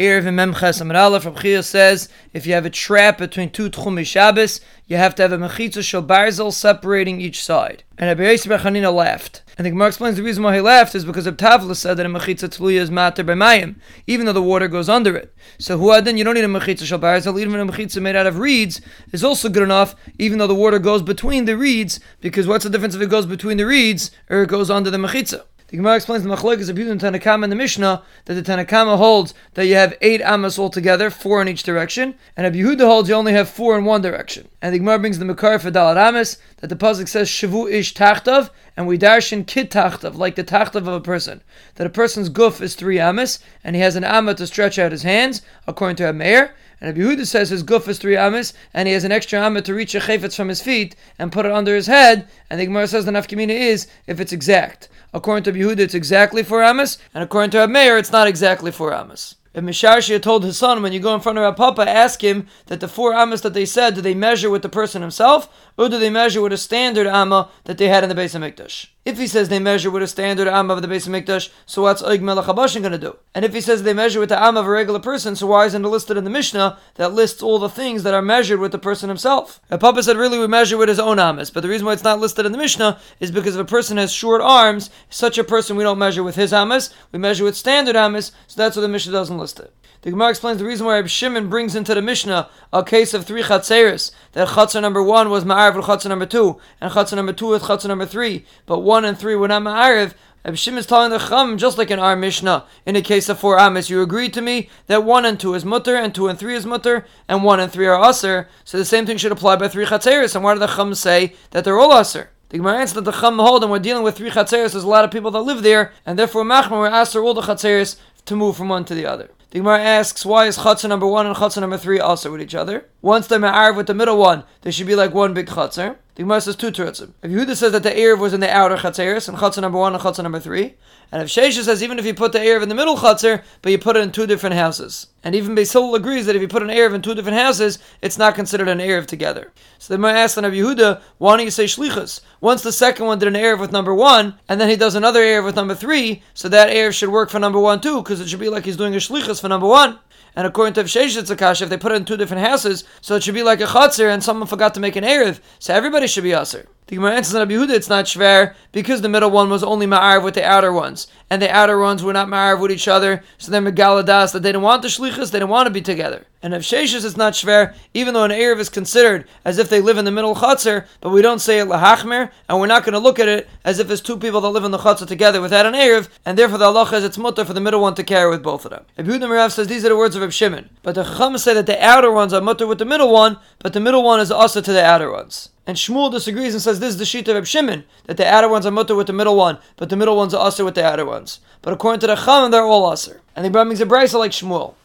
Erev and Memches Amar Aleph, says, if you have a trap between two Tchumi Shabbos, you have to have a Mechitza Shel Barzel separating each side. And Rabbi Yosef Hanina laughed. And the Gemara explains the reason why he laughed is because of Tavla said that a Mechitza Tluya is matter by Mayim, even though the water goes under it. So Huadin, you don't need a Mechitza Shel Barzel, even a Mechitza made out of reeds is also good enough, even though the water goes between the reeds, because what's the difference if it goes between the reeds or it goes under the Mechitza? The Gemara explains the Machlokes of Yudin Tanakama and the Mishnah that the Tanakama holds that you have eight Amas altogether, four in each direction, and Rabbi Yehuda holds you only have four in one direction. And the Gemara brings the Makar for Dalat Amas that the pasuk says Shavu Ish Tachtav, and we darshan Kid Tachtav, like the Tachtav of a person. That a person's guf is three Amas, and he has an Amma to stretch out his hands, according to a Meir. And Yehuda says his guf is three amas, and he has an extra amma to reach a chayfetz from his feet and put it under his head. And the Gemara says the nafkamina is if it's exact. According to Yehuda, it's exactly four amas, and according to Meir, it's not exactly four amas. If Misharshi had told his son, when you go in front of Papa, ask him that the four amas that they said, do they measure with the person himself, or do they measure with a standard amma that they had in the base of Mikdash? If he says they measure with a standard amma of the base of Mikdash, so what's Og Melech going to do? And if he says they measure with the amma of a regular person, so why isn't it listed in the Mishnah that lists all the things that are measured with the person himself? A Papa said really we measure with his own amas, but the reason why it's not listed in the Mishnah is because if a person has short arms, such a person we don't measure with his amas, we measure with standard amas, so that's why the Mishnah doesn't list it. The Gemara explains the reason why Reb Shimon brings into the Mishnah a case of three chatzeris. That chatzar number one was ma'ariv with chatzar number two, and chatzar number two with chatzar number three. But one and three were not ma'ariv. Reb Shimon is telling the Chum, just like in our Mishnah, in a case of four amis, you agree to me that one and two is mutter, and two and three is mutter, and one and three are aser. So the same thing should apply by three chatzeris. And why do the Chum say that they're all aser? The Gemara answers that the Chum hold, and we're dealing with three chatzeris. There's a lot of people that live there, and therefore machmer we're asked all the chatzeris to move from one to the other. The Gemara asks, why is chutzah number one and chutzah number three also with each other? Once they're ma'arv with the middle one, they should be like one big chutzah. The Gemara says two terutzim. If Yehuda says that the Erev was in the outer Chatzeris, and Chatzar number one and Chatzar number three, and if Shesha says even if you put the Erev in the middle Chatzar, but you put it in two different houses. And even Beisol agrees that if you put an Erev in two different houses, it's not considered an Erev together. So the Gemara asks on Yehuda, why don't you say Shlichus? Once the second one did an Erev with number one, and then he does another Erev with number three, so that Erev should work for number one too, because it should be like he's doing a Shlichus for number one. And according to Avshesh Tzakash, if they put it in two different houses, so it should be like a chatzir and someone forgot to make an Erev, so everybody should be aser. The Gemara answers on Yehuda, it's not shver because the middle one was only ma'arv with the outer ones, and the outer ones were not ma'arv with each other. So they're megaladas that they didn't want the shlichus, they didn't want to be together. And if sheshes is not shver, even though an erev is considered as if they live in the middle chatzar, but we don't say it lahachmer, and we're not going to look at it as if it's two people that live in the chatzar together without an erev, and therefore the Allah is it's mutter for the middle one to carry with both of them. Ibn Merav says these are the words of Reb Shimon, but the Chacham say that the outer ones are mutter with the middle one, but the middle one is also to the outer ones. And Shmuel disagrees and says this is the sheet of Reb Shimon, that the outer ones are mutter with the middle one, but the middle ones are usher with the outer ones. But according to the Chacham, they're all usher. And the Gemara brings a brisa like Shmuel.